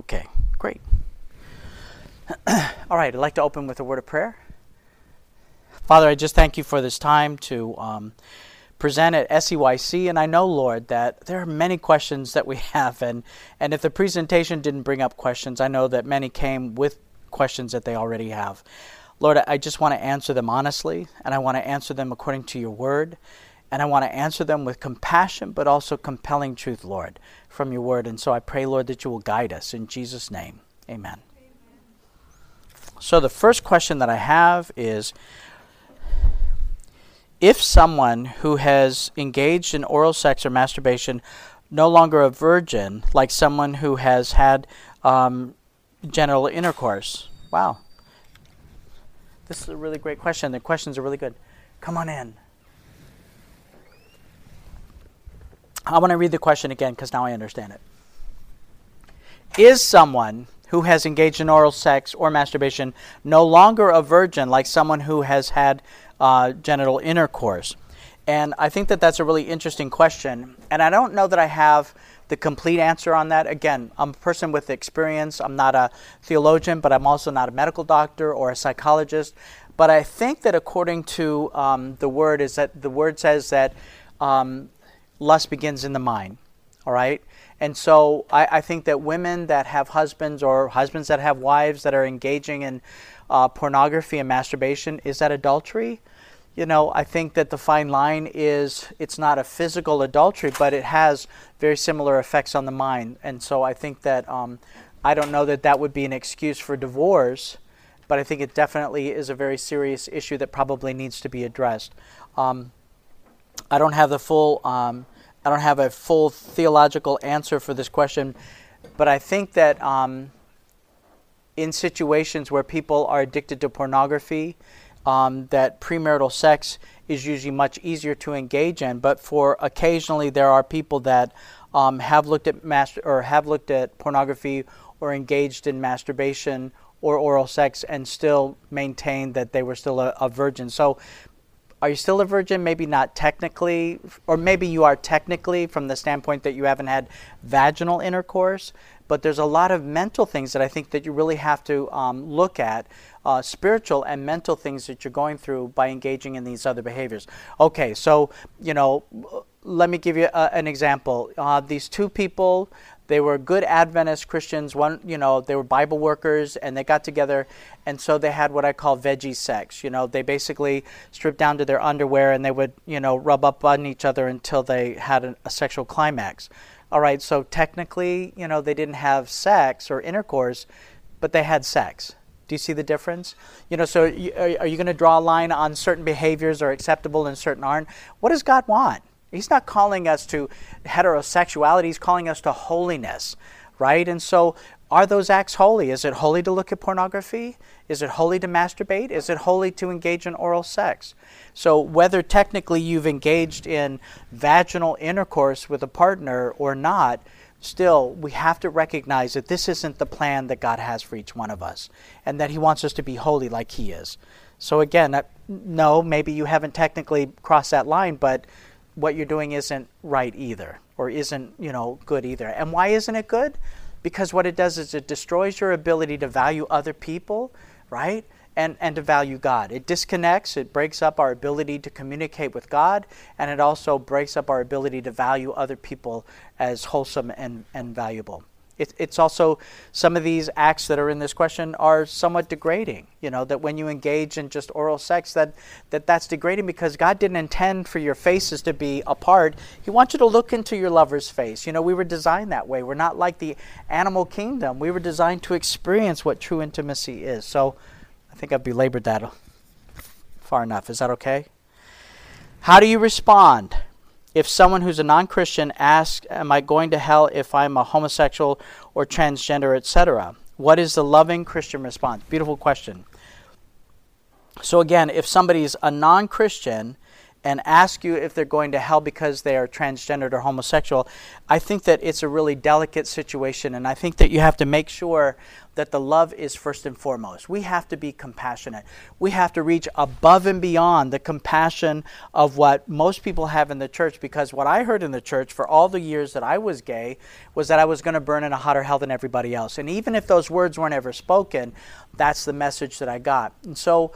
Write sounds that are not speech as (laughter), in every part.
Okay, great. (clears throat) All right, I'd like to open with a word of prayer. Father, I just thank you for this time to um, present at SEYC, and I know, Lord, that there are many questions that we (laughs) have, and, and if the presentation didn't bring up questions, I know that many came with questions that they already have. Lord, I just want to answer them honestly, and I want to answer them according to your word, and I want to answer them with compassion, but also compelling truth, Lord, from your word. And so I pray, Lord, that you will guide us. In Jesus' name, amen. amen. So the first question that I have is if someone who has engaged in oral sex or masturbation no longer a virgin, like someone who has had um, intercourse? Wow. This is a really great question. The questions are really good. Come on in. I want to read the question again because now I understand it. Is someone who has engaged in oral sex or masturbation no longer a virgin like someone who has had uh, genital intercourse? And I think that that's a really interesting question. And I don't know that I have the complete answer on that. Again, I'm a person with experience. I'm not a theologian, but I'm also not a medical doctor or a psychologist. But I think that according to um, the word, is that the word says that um, lust begins in the mind. All right. And so I, I, think that women that have husbands or husbands that have wives that are engaging in uh, pornography and masturbation is that adultery? you know, I think that the fine line is it's not a physical adultery, but it has very similar effects on the mind. And so I think that um, I don't know that that would be an excuse for divorce, but I think it definitely is a very serious issue that probably needs to be addressed. Um, I don't have the full, um, I don't have a full theological answer for this question, but I think that um, in situations where people are addicted to pornography, um, that premarital sex is usually much easier to engage in. But for occasionally, there are people that um, have looked at master or have looked at pornography or engaged in masturbation or oral sex and still maintain that they were still a, a virgin. So are you still a virgin? Maybe not technically, or maybe you are technically from the standpoint that you haven't had vaginal intercourse. But there's a lot of mental things that I think that you really have to um, look at uh, spiritual and mental things that you're going through by engaging in these other behaviors. Okay, so, you know, let me give you a, an example. Uh, these two people, they were good Adventist Christians. One, you know, they were Bible workers, and they got together, and so they had what I call veggie sex. You know, they basically stripped down to their underwear, and they would, you know, rub up on each other until they had a, a sexual climax. All right, so technically, you know, they didn't have sex or intercourse, but they had sex. Do you see the difference? You know, so are, are you going to draw a line on certain behaviors are acceptable and certain aren't? What does God want? He's not calling us to heterosexuality, He's calling us to holiness, right? And so, are those acts holy? Is it holy to look at pornography? Is it holy to masturbate? Is it holy to engage in oral sex? So, whether technically you've engaged in vaginal intercourse with a partner or not, still, we have to recognize that this isn't the plan that God has for each one of us, and that He wants us to be holy like He is. So, again, uh, no, maybe you haven't technically crossed that line, but what you're doing isn't right either, or isn't, you know, good either. And why isn't it good? Because what it does is it destroys your ability to value other people, right? and, and to value God. It disconnects, it breaks up our ability to communicate with God, and it also breaks up our ability to value other people as wholesome and, and valuable. It, it's also some of these acts that are in this question are somewhat degrading. You know that when you engage in just oral sex, that, that that's degrading because God didn't intend for your faces to be apart. He wants you to look into your lover's face. You know we were designed that way. We're not like the animal kingdom. We were designed to experience what true intimacy is. So I think I've belabored that far enough. Is that okay? How do you respond if someone who's a non Christian asks, Am I going to hell if I'm a homosexual or transgender, etc.? What is the loving Christian response? Beautiful question. So, again, if somebody's a non Christian and ask you if they're going to hell because they are transgendered or homosexual, I think that it's a really delicate situation, and I think that you have to make sure that the love is first and foremost. We have to be compassionate. We have to reach above and beyond the compassion of what most people have in the church because what I heard in the church for all the years that I was gay was that I was going to burn in a hotter hell than everybody else. And even if those words weren't ever spoken, that's the message that I got. And so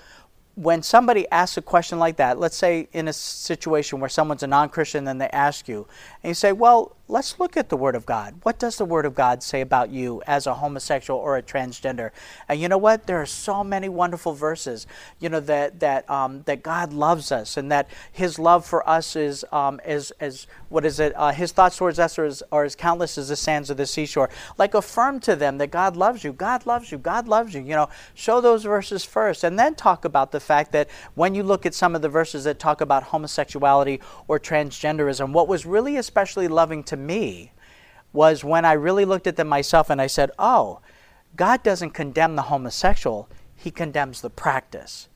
when somebody asks a question like that, let's say in a situation where someone's a non Christian, then they ask you, and you say, Well, let's look at the Word of God. What does the Word of God say about you as a homosexual or a transgender? And you know what? There are so many wonderful verses, you know, that that um, that God loves us and that His love for us is um, as as what is it? Uh, his thoughts towards us are as, are as countless as the sands of the seashore. Like affirm to them that God loves you. God loves you. God loves you. You know, show those verses first, and then talk about the fact that when you look at some of the verses that talk about homosexuality or transgenderism, what was really especially loving to me was when I really looked at them myself and I said, oh, God doesn't condemn the homosexual, He condemns the practice.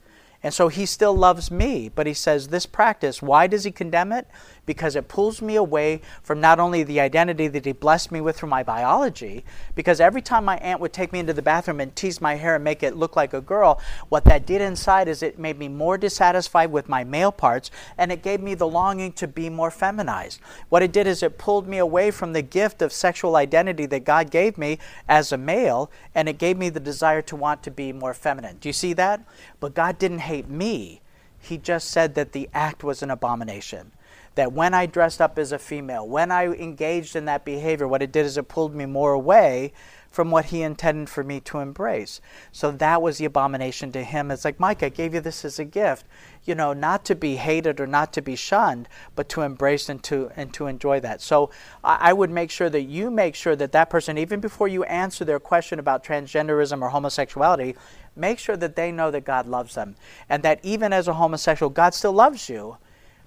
And so He still loves me, but He says, this practice, why does He condemn it? Because it pulls me away from not only the identity that he blessed me with through my biology, because every time my aunt would take me into the bathroom and tease my hair and make it look like a girl, what that did inside is it made me more dissatisfied with my male parts and it gave me the longing to be more feminized. What it did is it pulled me away from the gift of sexual identity that God gave me as a male and it gave me the desire to want to be more feminine. Do you see that? But God didn't hate me. He just said that the act was an abomination that when I dressed up as a female, when I engaged in that behavior, what it did is it pulled me more away from what he intended for me to embrace. So that was the abomination to him. It's like, Mike, I gave you this as a gift, you know, not to be hated or not to be shunned, but to embrace and to and to enjoy that. So I, I would make sure that you make sure that that person, even before you answer their question about transgenderism or homosexuality, make sure that they know that God loves them and that even as a homosexual, God still loves you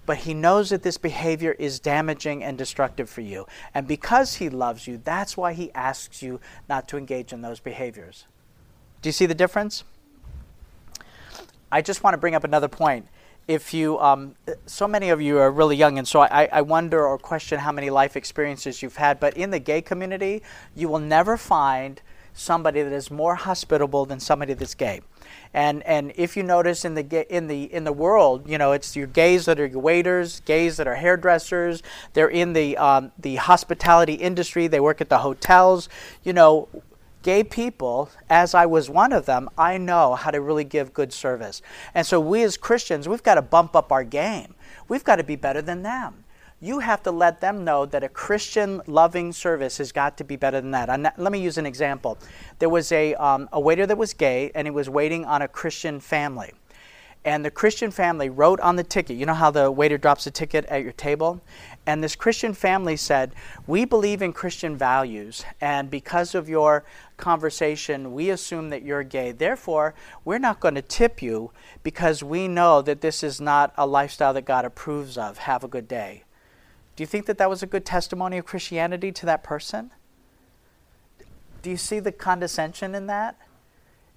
but he knows that this behavior is damaging and destructive for you. And because he loves you, that's why he asks you not to engage in those behaviors. Do you see the difference? I just want to bring up another point. If you, um, so many of you are really young, and so I, I wonder or question how many life experiences you've had, but in the gay community, you will never find somebody that is more hospitable than somebody that's gay. And and if you notice in the in the in the world, you know, it's your gays that are your waiters, gays that are hairdressers. They're in the um, the hospitality industry. They work at the hotels. You know, gay people, as I was one of them, I know how to really give good service. And so we as Christians, we've got to bump up our game. We've got to be better than them you have to let them know that a Christian loving service has got to be better than that. And let me use an example. There was a, um, a waiter that was gay, and he was waiting on a Christian family. And the Christian family wrote on the ticket, you know how the waiter drops a ticket at your table? And this Christian family said, We believe in Christian values, and because of your conversation, we assume that you're gay. Therefore, we're not going to tip you because we know that this is not a lifestyle that God approves of. Have a good day. Do you think that that was a good testimony of Christianity to that person? Do you see the condescension in that?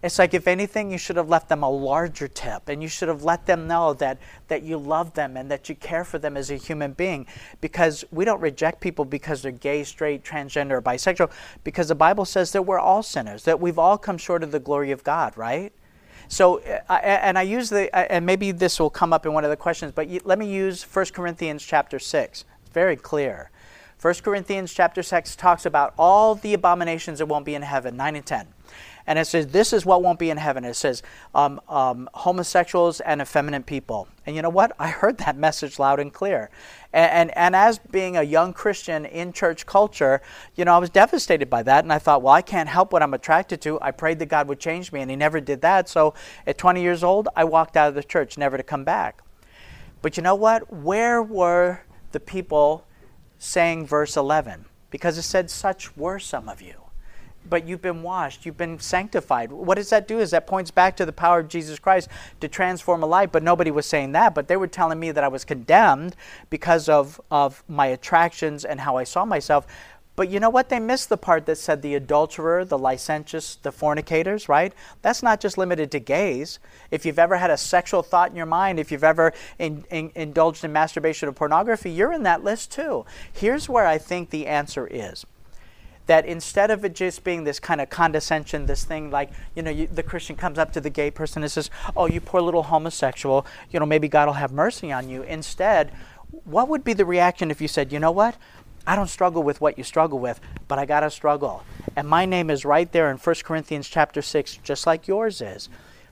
It's like, if anything, you should have left them a larger tip and you should have let them know that, that you love them and that you care for them as a human being. Because we don't reject people because they're gay, straight, transgender, or bisexual, because the Bible says that we're all sinners, that we've all come short of the glory of God, right? So, uh, and I use the, and maybe this will come up in one of the questions, but let me use 1 Corinthians chapter 6 very clear. 1 Corinthians chapter 6 talks about all the abominations that won't be in heaven, 9 and 10. And it says, This is what won't be in heaven. It says, um, um, homosexuals and effeminate people. And you know what? I heard that message loud and clear. And, and, and, as being a young Christian in church culture, you know, I was devastated by that. And I thought, well, I can't help what I'm attracted to. I prayed that God would change me, and He never did that. So at 20 years old, I walked out of the church, never to come back. But you know what? Where were the people saying verse 11 because it said, Such were some of you. But you've been washed, you've been sanctified. What does that do? Is that points back to the power of Jesus Christ to transform a life. But nobody was saying that. But they were telling me that I was condemned because of, of my attractions and how I saw myself. But you know what? They missed the part that said the adulterer, the licentious, the fornicators, right? That's not just limited to gays. If you've ever had a sexual thought in your mind, if you've ever in, in, indulged in masturbation or pornography, you're in that list too. Here's where I think the answer is that instead of it just being this kind of condescension, this thing like, you know, you, the Christian comes up to the gay person and says, Oh, you poor little homosexual, you know, maybe God will have mercy on you. Instead, what would be the reaction if you said, You know what? I don't struggle with what you struggle with, but I got to struggle. And my name is right there in 1 Corinthians chapter 6, just like yours is.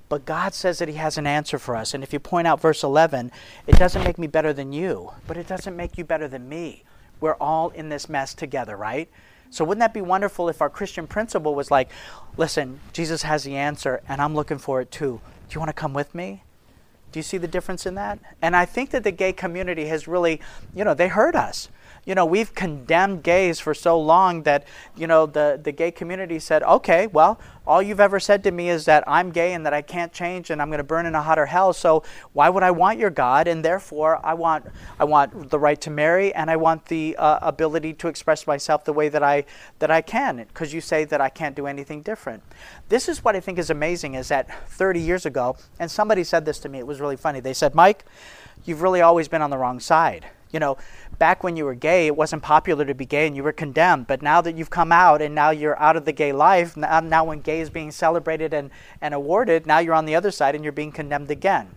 But God says that He has an answer for us. And if you point out verse 11, it doesn't make me better than you, but it doesn't make you better than me. We're all in this mess together, right? So, wouldn't that be wonderful if our Christian principle was like, listen, Jesus has the answer, and I'm looking for it too. Do you want to come with me? Do you see the difference in that? And I think that the gay community has really, you know, they heard us you know, we've condemned gays for so long that, you know, the, the gay community said, okay, well, all you've ever said to me is that I'm gay and that I can't change and I'm going to burn in a hotter hell. So why would I want your God? And therefore, I want, I want the right to marry and I want the uh, ability to express myself the way that I, that I can because you say that I can't do anything different. This is what I think is amazing is that 30 years ago, and somebody said this to me, it was really funny. They said, Mike, you've really always been on the wrong side. You know, back when you were gay, it wasn't popular to be gay and you were condemned. But now that you've come out and now you're out of the gay life, now, uh, now when gay is being celebrated and, and awarded, now you're on the other side and you're being condemned again.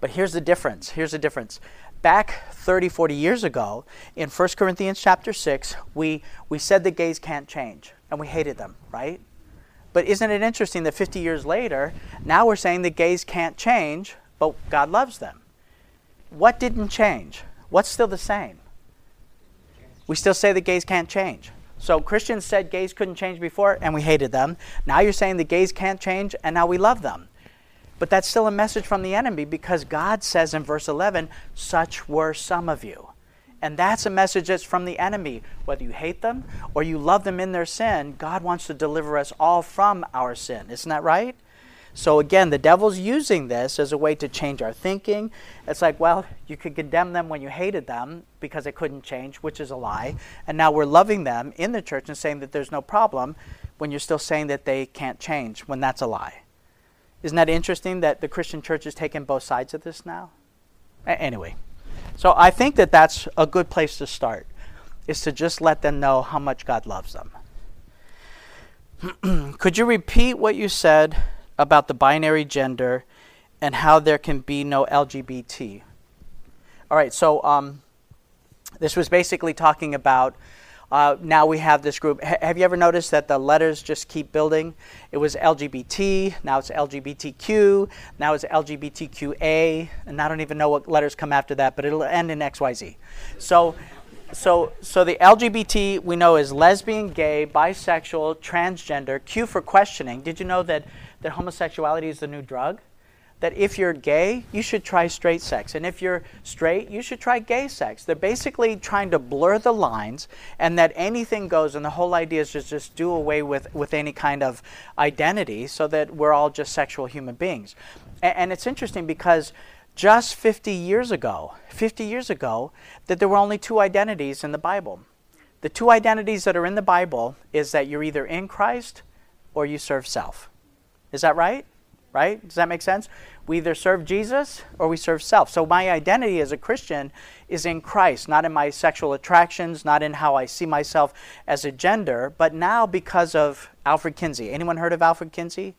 But here's the difference. Here's the difference. Back 30, 40 years ago, in 1 Corinthians chapter 6, we, we said that gays can't change and we hated them, right? But isn't it interesting that 50 years later, now we're saying that gays can't change, but God loves them? What didn't change? What's still the same? We still say that gays can't change. So Christians said gays couldn't change before and we hated them. Now you're saying the gays can't change and now we love them. But that's still a message from the enemy because God says in verse 11, such were some of you. And that's a message that's from the enemy. Whether you hate them or you love them in their sin, God wants to deliver us all from our sin. Isn't that right? So again, the devil's using this as a way to change our thinking. It's like, well, you could condemn them when you hated them because they couldn't change, which is a lie. And now we're loving them in the church and saying that there's no problem when you're still saying that they can't change, when that's a lie. Isn't that interesting that the Christian church is taking both sides of this now? A- anyway, so I think that that's a good place to start, is to just let them know how much God loves them. (clears throat) Could you repeat what you said about the binary gender and how there can be no LGBT. All right, so um, this was basically talking about uh, now we have this group. H- have you ever noticed that the letters just keep building? It was LGBT, now it's LGBTQ, now it's LGBTQA, and I don't even know what letters come after that, but it'll end in XYZ. So, so, so the LGBT we know is lesbian, gay, bisexual, transgender. Q for questioning. Did you know that that homosexuality is the new drug. That if you're gay, you should try straight sex. And if you're straight, you should try gay sex. They're basically trying to blur the lines and that anything goes. And the whole idea is just, just do away with, with any kind of identity so that we're all just sexual human beings. And, and it's interesting because just 50 years ago, 50 years ago, that there were only two identities in the Bible. The two identities that are in the Bible is that you're either in Christ or you serve self. Is that right? Right? Does that make sense? We either serve Jesus or we serve self. So my identity as a Christian is in Christ, not in my sexual attractions, not in how I see myself as a gender, but now because of Alfred Kinsey. Anyone heard of Alfred Kinsey?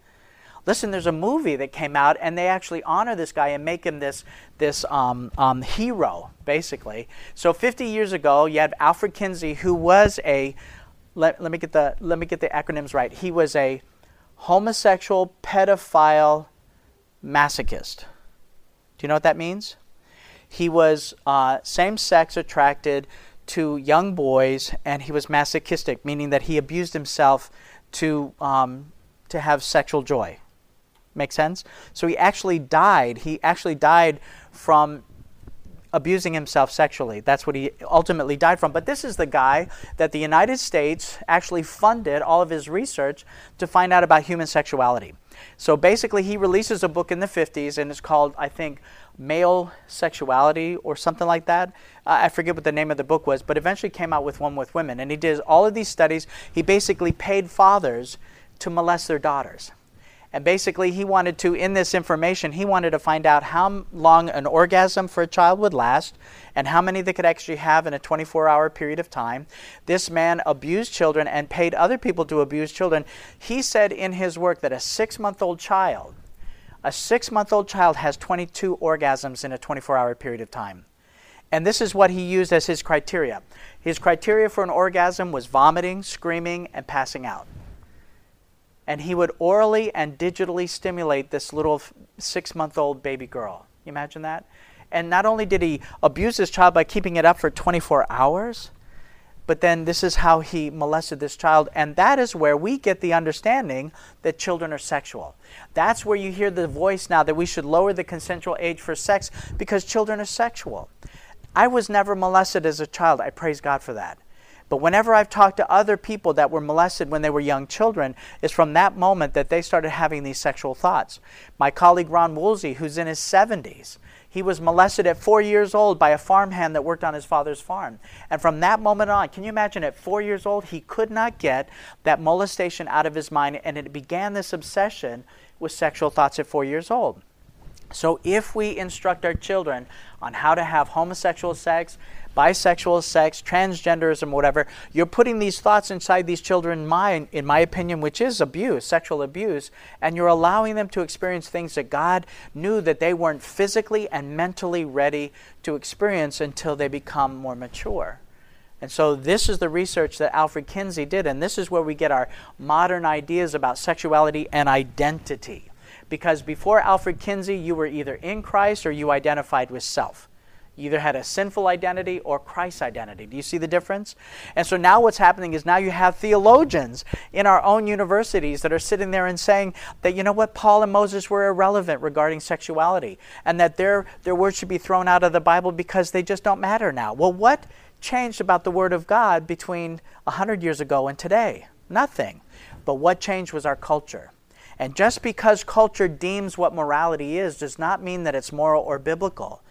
Listen, there's a movie that came out, and they actually honor this guy and make him this this um, um, hero, basically. So 50 years ago, you had Alfred Kinsey, who was a let, let me get the let me get the acronyms right. He was a homosexual pedophile masochist. Do you know what that means? He was uh, same sex attracted to young boys and he was masochistic, meaning that he abused himself to, um, to have sexual joy. Make sense? So he actually died. He actually died from abusing himself sexually. That's what he ultimately died from. But this is the guy that the United States actually funded all of his research to find out about human sexuality. So basically, he releases a book in the 50s, and it's called, I think, Male Sexuality or something like that. Uh, I forget what the name of the book was, but eventually came out with one with women. And he did all of these studies. He basically paid fathers to molest their daughters. And basically, he wanted to, in this information, he wanted to find out how long an orgasm for a child would last and how many they could actually have in a 24 hour period of time. This man abused children and paid other people to abuse children. He said in his work that a six month old child, a six month old child has 22 orgasms in a 24 hour period of time. And this is what he used as his criteria. His criteria for an orgasm was vomiting, screaming, and passing out and he would orally and digitally stimulate this little six month old baby girl. You imagine that? And not only did he abuse this child by keeping it up for 24 hours, but then this is how he molested this child. And that is where we get the understanding that children are sexual. That's where you hear the voice now that we should lower the consensual age for sex because children are sexual. I was never molested as a child. I praise God for that. But whenever I've talked to other people that were molested when they were young children, it's from that moment that they started having these sexual thoughts. My colleague Ron Woolsey, who's in his 70s, he was molested at four years old by a farmhand that worked on his father's farm. And from that moment on, can you imagine at four years old, he could not get that molestation out of his mind, and it began this obsession with sexual thoughts at four years old. So, if we instruct our children on how to have homosexual sex, bisexual sex, transgenderism, whatever, you're putting these thoughts inside these children's mind, in my opinion, which is abuse, sexual abuse, and you're allowing them to experience things that God knew that they weren't physically and mentally ready to experience until they become more mature. And so, this is the research that Alfred Kinsey did, and this is where we get our modern ideas about sexuality and identity. Because before Alfred Kinsey, you were either in Christ or you identified with self. Either had a sinful identity or Christ's identity. Do you see the difference? And so now what's happening is now you have theologians in our own universities that are sitting there and saying that, you know what, Paul and Moses were irrelevant regarding sexuality and that their, their words should be thrown out of the Bible because they just don't matter now. Well, what changed about the Word of God between 100 years ago and today? Nothing. But what changed was our culture. And just because culture deems what morality is does not mean that it's moral or biblical.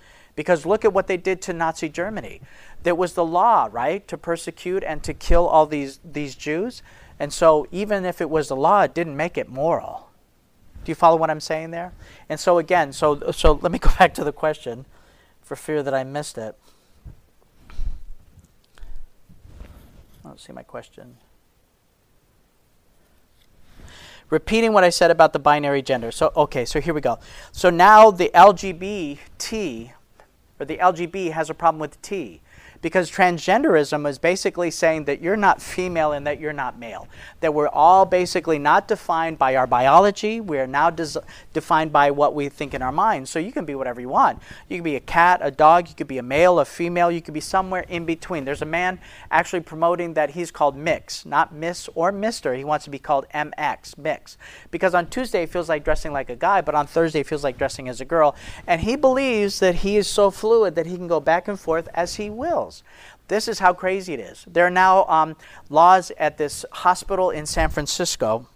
Because look at what they did to Nazi Germany. There was the law, right, to persecute and to kill all these, these Jews. And so even if it was the law, it didn't make it moral. Do you follow what I'm saying there? And so again, so so let me go (laughs) back to the question for fear that I missed it. Let's see my question. Repeating what I said about the binary gender. So okay, so here we go. So now the LGBT or the LGB has a problem with T because transgenderism is basically saying that you're not female and that you're not male. That we're all basically not defined by our biology. We are now des- defined by what we think in our minds. So you can be whatever you want. You can be a cat, a dog, you could be a male, a female, you could be somewhere in between. There's a man actually promoting that he's called Mix, not Miss or Mister. He wants to be called MX, Mix. Because on Tuesday he feels like dressing like a guy, but on Thursday he feels like dressing as a girl. And he believes that he is so fluid that he can go back and forth as he wills. This is how crazy it is. There are now um, laws at this hospital in San Francisco.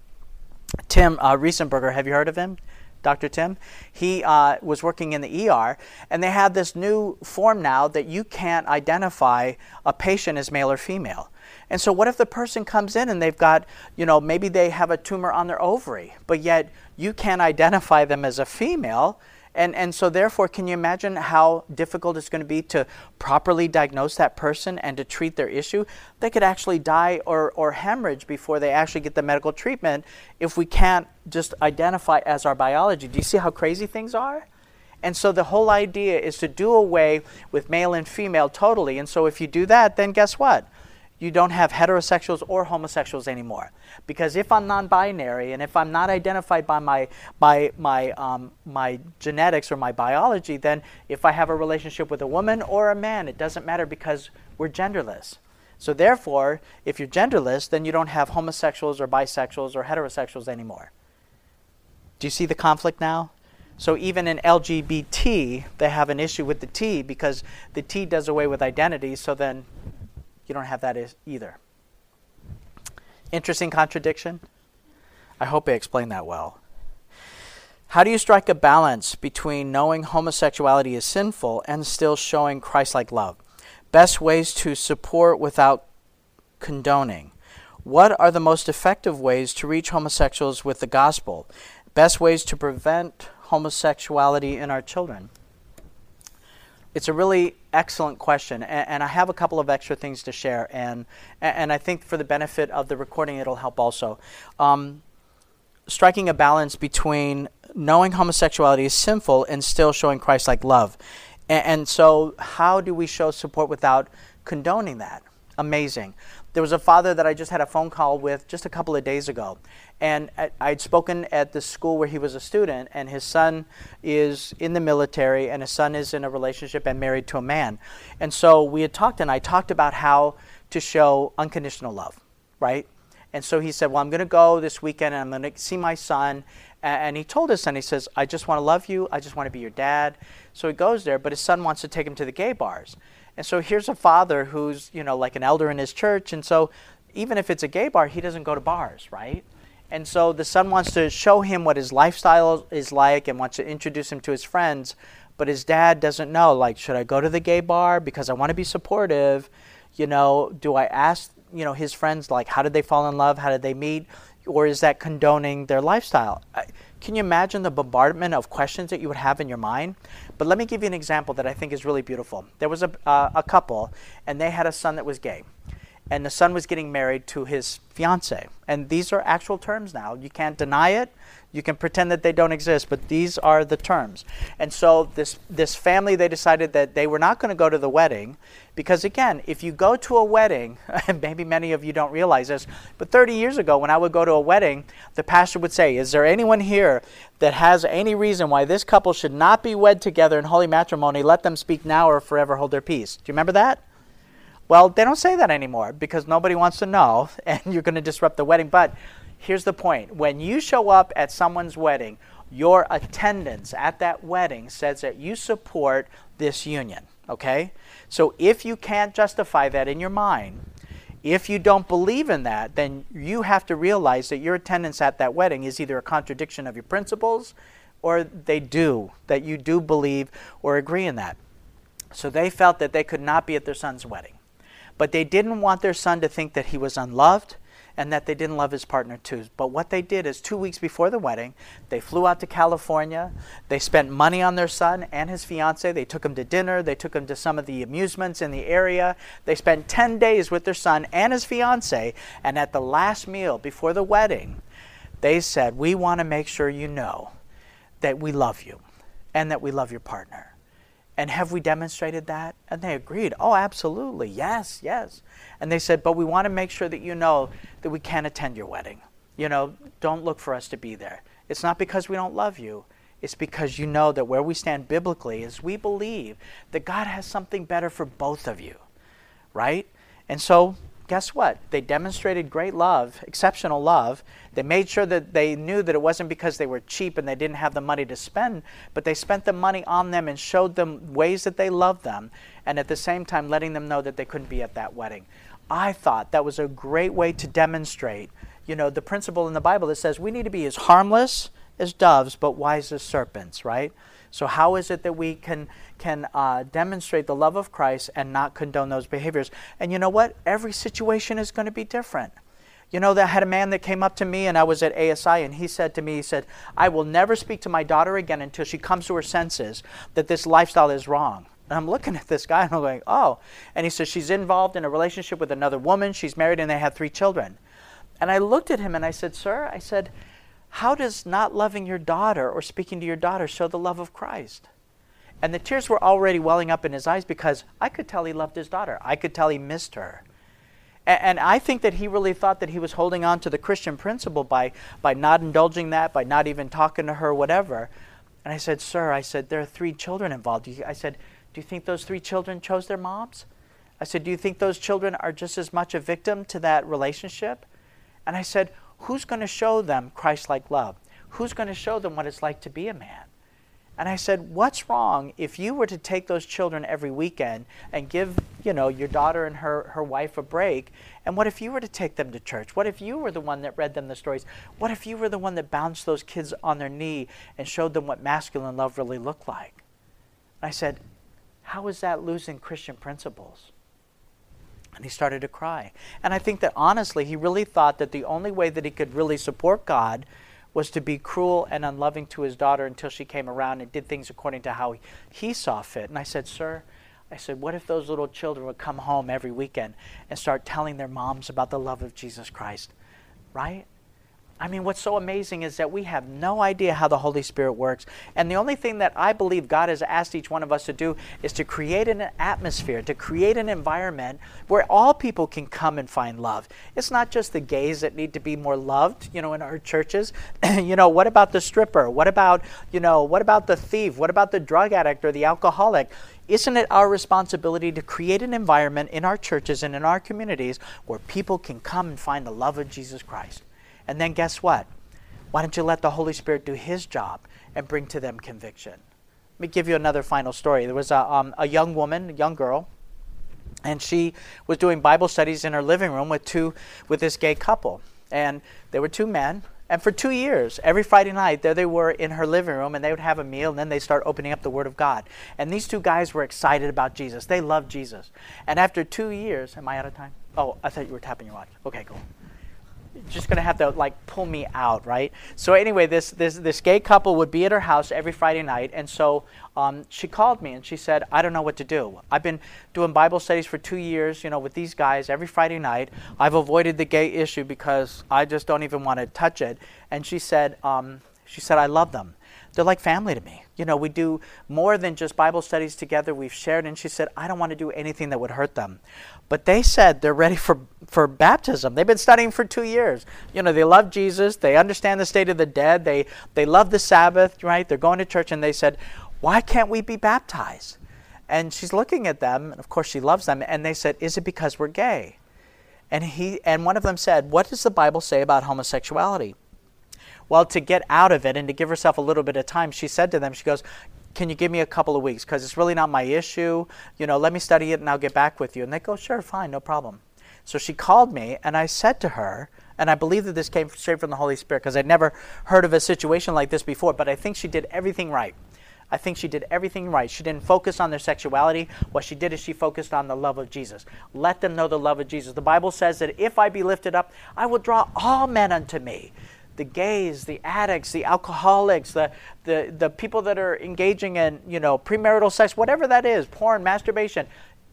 Tim uh, Riesenberger, have you heard of him? Dr. Tim, he uh, was working in the ER, and they have this new form now that you can't identify a patient as male or female. And so, what if the person comes in and they've got, you know, maybe they have a tumor on their ovary, but yet you can't identify them as a female and, and so, therefore, can you imagine how difficult it's going to be to properly diagnose that person and to treat their issue? They could actually die or, or hemorrhage before they actually get the medical treatment if we can't just identify as our biology. Do you see how crazy things are? And so the whole idea is to do away with male and female totally. And so if you do that, then guess what? You don't have heterosexuals or homosexuals anymore. Because if I'm non-binary and if I'm not identified by my by my um, my genetics or my biology, then if I have a relationship with a woman or a man, it doesn't matter because we're genderless. So therefore, if you're genderless, then you don't have homosexuals or bisexuals or heterosexuals anymore. Do you see the conflict now? So even in LGBT, they have an issue with the T because the T does away with identity, so then you don't have that either. Interesting contradiction? I hope I explained that well. How do you strike a balance between knowing homosexuality is sinful and still showing Christ like love? Best ways to support without condoning. What are the most effective ways to reach homosexuals with the gospel? Best ways to prevent homosexuality in our children? It's a really excellent question, and, and, I have a couple of extra things to share, and and I think for the benefit of the recording, it'll help also. Um, striking a balance between knowing homosexuality is sinful and still showing Christ-like love, and, and so how do we show support without condoning that? Amazing. There was a father that I just had a phone call with just a couple of days ago. And I'd spoken at the school where he was a student, and his son is in the military, and his son is in a relationship and married to a man. And so we had talked, and I talked about how to show unconditional love, right? And so he said, Well, I'm going to go this weekend and I'm going to see my son. And he told his son, He says, I just want to love you. I just want to be your dad. So he goes there, but his son wants to take him to the gay bars. And so here's a father who's, you know, like an elder in his church. And so even if it's a gay bar, he doesn't go to bars, right? And so the son wants to show him what his lifestyle is like and wants to introduce him to his friends. But his dad doesn't know, like, should I go to the gay bar because I want to be supportive? You know, do I ask, you know, his friends, like, how did they fall in love? How did they meet? Or is that condoning their lifestyle? Can you imagine the bombardment of questions that you would have in your mind? But let me give you an example that I think is really beautiful. There was a, uh, a couple, and they had a son that was gay. And the son was getting married to his fiance. And these are actual terms now. You can't deny it. You can pretend that they don't exist, but these are the terms. And so this this family they decided that they were not going to go to the wedding because again, if you go to a wedding, (laughs) and maybe many of you don't realize this, but 30 years ago when I would go to a wedding, the pastor would say, "Is there anyone here that has any reason why this couple should not be wed together in holy matrimony? Let them speak now or forever hold their peace." Do you remember that? Well, they don't say that anymore because nobody wants to know (laughs) and you're going to disrupt the wedding, but here's the point when you show up at someone's wedding, your attendance at that wedding says that you support this union, okay? So if you can't justify that in your mind, if you don't believe in that, then you have to realize that your attendance at that wedding is either a contradiction of your principles or they do, that you do believe or agree in that. So they felt that they could not be at their son's wedding. But they didn't want their son to think that he was unloved and that they didn't love his partner too. But what they did is two weeks before the wedding, they flew out to California. They spent money on their son and his fiance. They took him to dinner. They took him to some of the amusements in the area. They spent 10 days with their son and his fiance. And at the last meal before the wedding, they said, We want to make sure you know that we love you and that we love your partner. And have we demonstrated that? And they agreed, Oh, absolutely. Yes, yes. And they said, But we want to make sure that you know that we can't attend your wedding. You know, don't look for us to be there. It's not because we don't love you. It's because you know that where we stand biblically is we believe that God has something better for both of you. Right? And so guess what? They demonstrated great love, exceptional love. They made sure that they knew that it wasn't because they were cheap and they didn't have the money to spend, but they spent the money on them and showed them ways that they loved them, and at the same time letting them know that they couldn't be at that wedding. I thought that was a great way to demonstrate, you know, the principle in the Bible that says we need to be as harmless as doves, but wise as serpents, right? So, how is it that we can, can uh, demonstrate the love of Christ and not condone those behaviors? And you know what? Every situation is going to be different. You know, I had a man that came up to me and I was at ASI and he said to me, he said, I will never speak to my daughter again until she comes to her senses that this lifestyle is wrong. And I'm looking at this guy and I'm going, oh. And he says, she's involved in a relationship with another woman. She's married and they have three children. And I looked at him and I said, sir, I said, how does not loving your daughter or speaking to your daughter show the love of Christ? And the tears were already welling up in his eyes because I could tell he loved his daughter. I could tell he missed her. And, I think that he really thought that he was holding on to the Christian principle by, by not indulging that, by not even talking to her, whatever. And I said, Sir, I said, there are three children involved. I said, Do you think those three children chose their moms? I said, Do you think those children are just as much a victim to that relationship? And I said, who's going to show them Christ like love? Who's going to show them what it's like to be a man? And I said, What's wrong if you were to take those children every weekend and give, you know, your daughter and her, her wife a break? And what if you were to take them to church? What if you were the one that read them the stories? What if you were the one that bounced those kids on their knee and showed them what masculine love really looked like? And I said, How is that losing Christian principles? And he started to cry. And I think that honestly, he really thought that the only way that he could really support God was to be cruel and unloving to his daughter until she came around and did things according to how he saw fit. And I said, Sir, I said, what if those little children would come home every weekend and start telling their moms about the love of Jesus Christ? Right? I mean, what's so amazing is that we have no idea how the Holy Spirit works. And the only thing that I believe God has asked each one of us to do is to create an atmosphere, to create an environment where all people can come and find love. It's not just the gays that need to be more loved, you know, in our churches. (clears throat) you know, what about the stripper? What about, you know, what about the thief? What about the drug addict or the alcoholic? Isn't it our responsibility to create an environment in our churches and in our communities where people can come and find the love of Jesus Christ? And then guess what? Why don't you let the Holy Spirit do His job and bring to them conviction? Let me give you another final story. There was a, um, a young woman, a young girl, and she was doing Bible studies in her living room with two with this gay couple. And there were two men. And for two years, every Friday night, there they were in her living room, and they would have a meal, and then they start opening up the Word of God. And these two guys were excited about Jesus. They loved Jesus. And after two years, am I out of time? Oh, I thought you were tapping your watch. Okay, cool just to have to like pull me out, right? So anyway, this this this gay couple would be at her house every Friday night, and so um, she called me and she said, "I don't know what to do. I've been doing Bible studies for two years, you know, with these guys every Friday night. I've avoided the gay issue because I just don't even want to touch it." And she said, um, "She said I love them." They're like family to me. You know, we do more than just Bible studies together. We've shared, and she said, I don't want to do anything that would hurt them. But they said they're ready for, for baptism. They've been studying for two years. You know, they love Jesus. They understand the state of the dead. They, they love the Sabbath, right? They're going to church, and they said, Why can't we be baptized? And she's looking at them, and of course she loves them, and they said, Is it because we're gay? And, he, and one of them said, What does the Bible say about homosexuality? Well, to get out of it and to give herself a little bit of time, she said to them, She goes, can you give me a couple of weeks? Because it's really not my issue. You know, let me study it and I'll get back with you. And they go, sure, fine, no problem. So she called me and I said to her, and I believe that this came straight from the Holy Spirit because I'd never heard of a situation like this before, but I think she did everything right. I think she did everything right. She didn't focus on their sexuality. What she did is she focused on the love of Jesus. Let them know the love of Jesus. The Bible says that if I be lifted up, I will draw all men unto me the gays, the addicts, the alcoholics, the, the, the people that are engaging in, you know, premarital sex, whatever that is, porn, masturbation.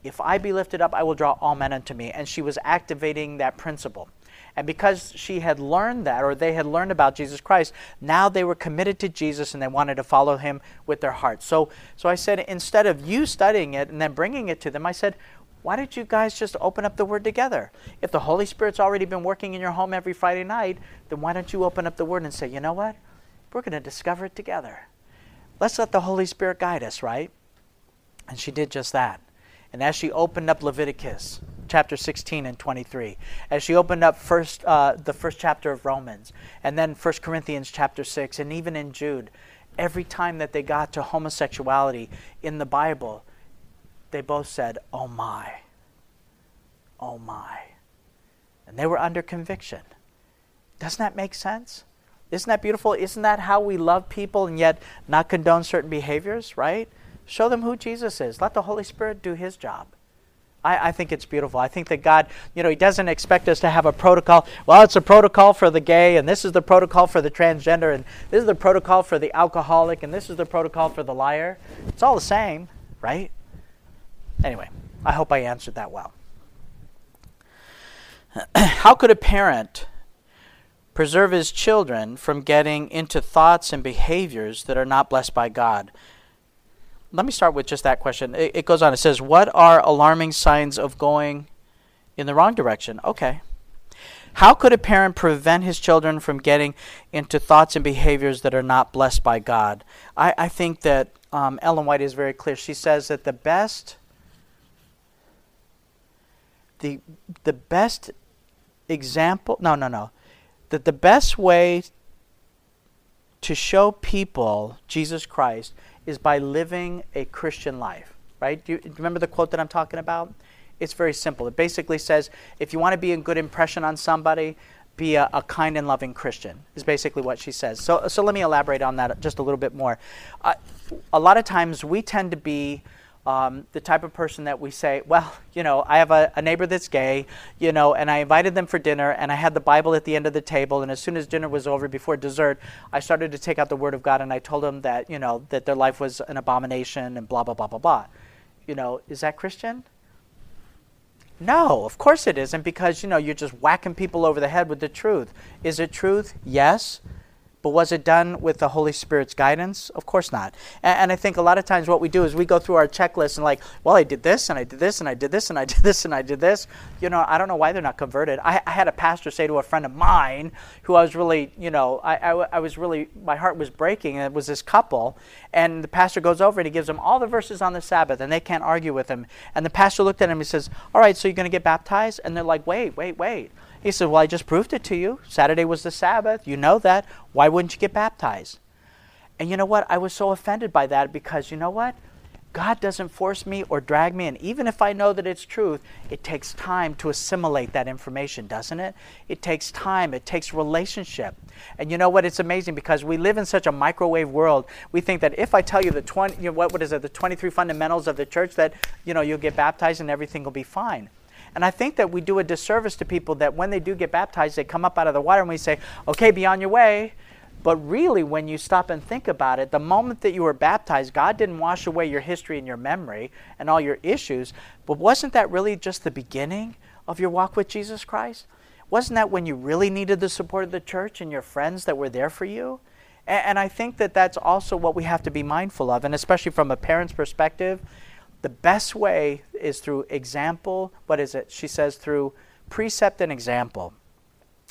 If I be lifted up, I will draw all men unto me. And she was activating that principle. And because she had learned that, or they had learned about Jesus Christ, now they were committed to Jesus and they wanted to follow him with their hearts. So, so I said, instead of you studying it and then bringing it to them, I said, why don't you guys just open up the Word together? If the Holy Spirit's already been working in your home every Friday night, then why don't you open up the Word and say, you know what? We're going to discover it together. Let's let the Holy Spirit guide us, right? And she did just that. And as she opened up Leviticus chapter 16 and 23, as she opened up first uh, the first chapter of Romans, and then 1 Corinthians chapter 6, and even in Jude, every time that they got to homosexuality in the Bible, they both said, Oh my, oh my. And they were under conviction. Doesn't that make sense? Isn't that beautiful? Isn't that how we love people and yet not condone certain behaviors, right? Show them who Jesus is. Let the Holy Spirit do his job. I, I, think it's beautiful. I think that God, you know, He doesn't expect us to have a protocol. Well, it's a protocol for the gay, and this is the protocol for the transgender, and this is the protocol for the alcoholic, and this is the protocol for the liar. It's all the same, right? Anyway, I hope I answered that well. (clears throat) How could a parent preserve his children from getting into thoughts and behaviors that are not blessed by God? Let me start with just that question. It, it goes on. It says, What are alarming signs of going in the wrong direction? Okay. How could a parent prevent his children from getting into thoughts and behaviors that are not blessed by God? I, I think that um, Ellen White is very clear. She says that the best the the best example no no no that the best way to show people Jesus Christ is by living a Christian life, right? Do you, remember the quote that I'm talking about? It's very simple. It basically says if you want to be a good impression on somebody, be a, a, kind and loving Christian, is basically what she says. So, so let me elaborate on that just a little bit more. Uh, a lot of times we tend to be um, the type of person that we say, well, you know, I have a, a, neighbor that's gay, you know, and I invited them for dinner, and I had the Bible at the end of the table, and as soon as dinner was over, before dessert, I started to take out the Word of God, and I told them that, you know, that their life was an abomination, and blah blah blah blah blah. You know, is that Christian? No, of course it isn't, because you know you're just whacking people over the head with the truth. Is it truth? Yes. But was it done with the Holy Spirit's guidance? Of course not. And, and, I think a lot of times what we do is we go through our checklist and like, well, I did this and I did this and I did this and I (laughs) did this and I did this. You know, I don't know why they're not converted. I, I had a pastor say to a friend of mine who I was really, you know, I, I, I was really, my heart was breaking. And it was this couple. And the pastor goes over and he gives them all the verses on the Sabbath and they can't argue with him. And the pastor looked at him and he says, all right, so you're going to get baptized? And they're like, wait, wait, wait. He said, Well, I just proved it to you. Saturday was the Sabbath. You know that. Why wouldn't you get baptized? And you know what? I was so offended by that because you know what? God doesn't force me or drag me. in. even if I know that it's truth, it takes time to assimilate that information, doesn't it? It takes time, it takes relationship. And you know what? It's amazing because we live in such a microwave world. We think that if I tell you the 20, you know, what, what is it, the 23 fundamentals of the church, that, you know, you'll get baptized and everything will be fine. And I think that we do a disservice to people that when they do get baptized, they come up out of the water and we say, okay, be on your way. But really, when you stop and think about it, the moment that you were baptized, God didn't wash away your history and your memory and all your issues. But wasn't that really just the beginning of your walk with Jesus Christ? Wasn't that when you really needed the support of the church and your friends that were there for you? And, I think that that's also what we have to be mindful of, and especially from a parent's perspective the best way is through example. What is it? She says through precept and example.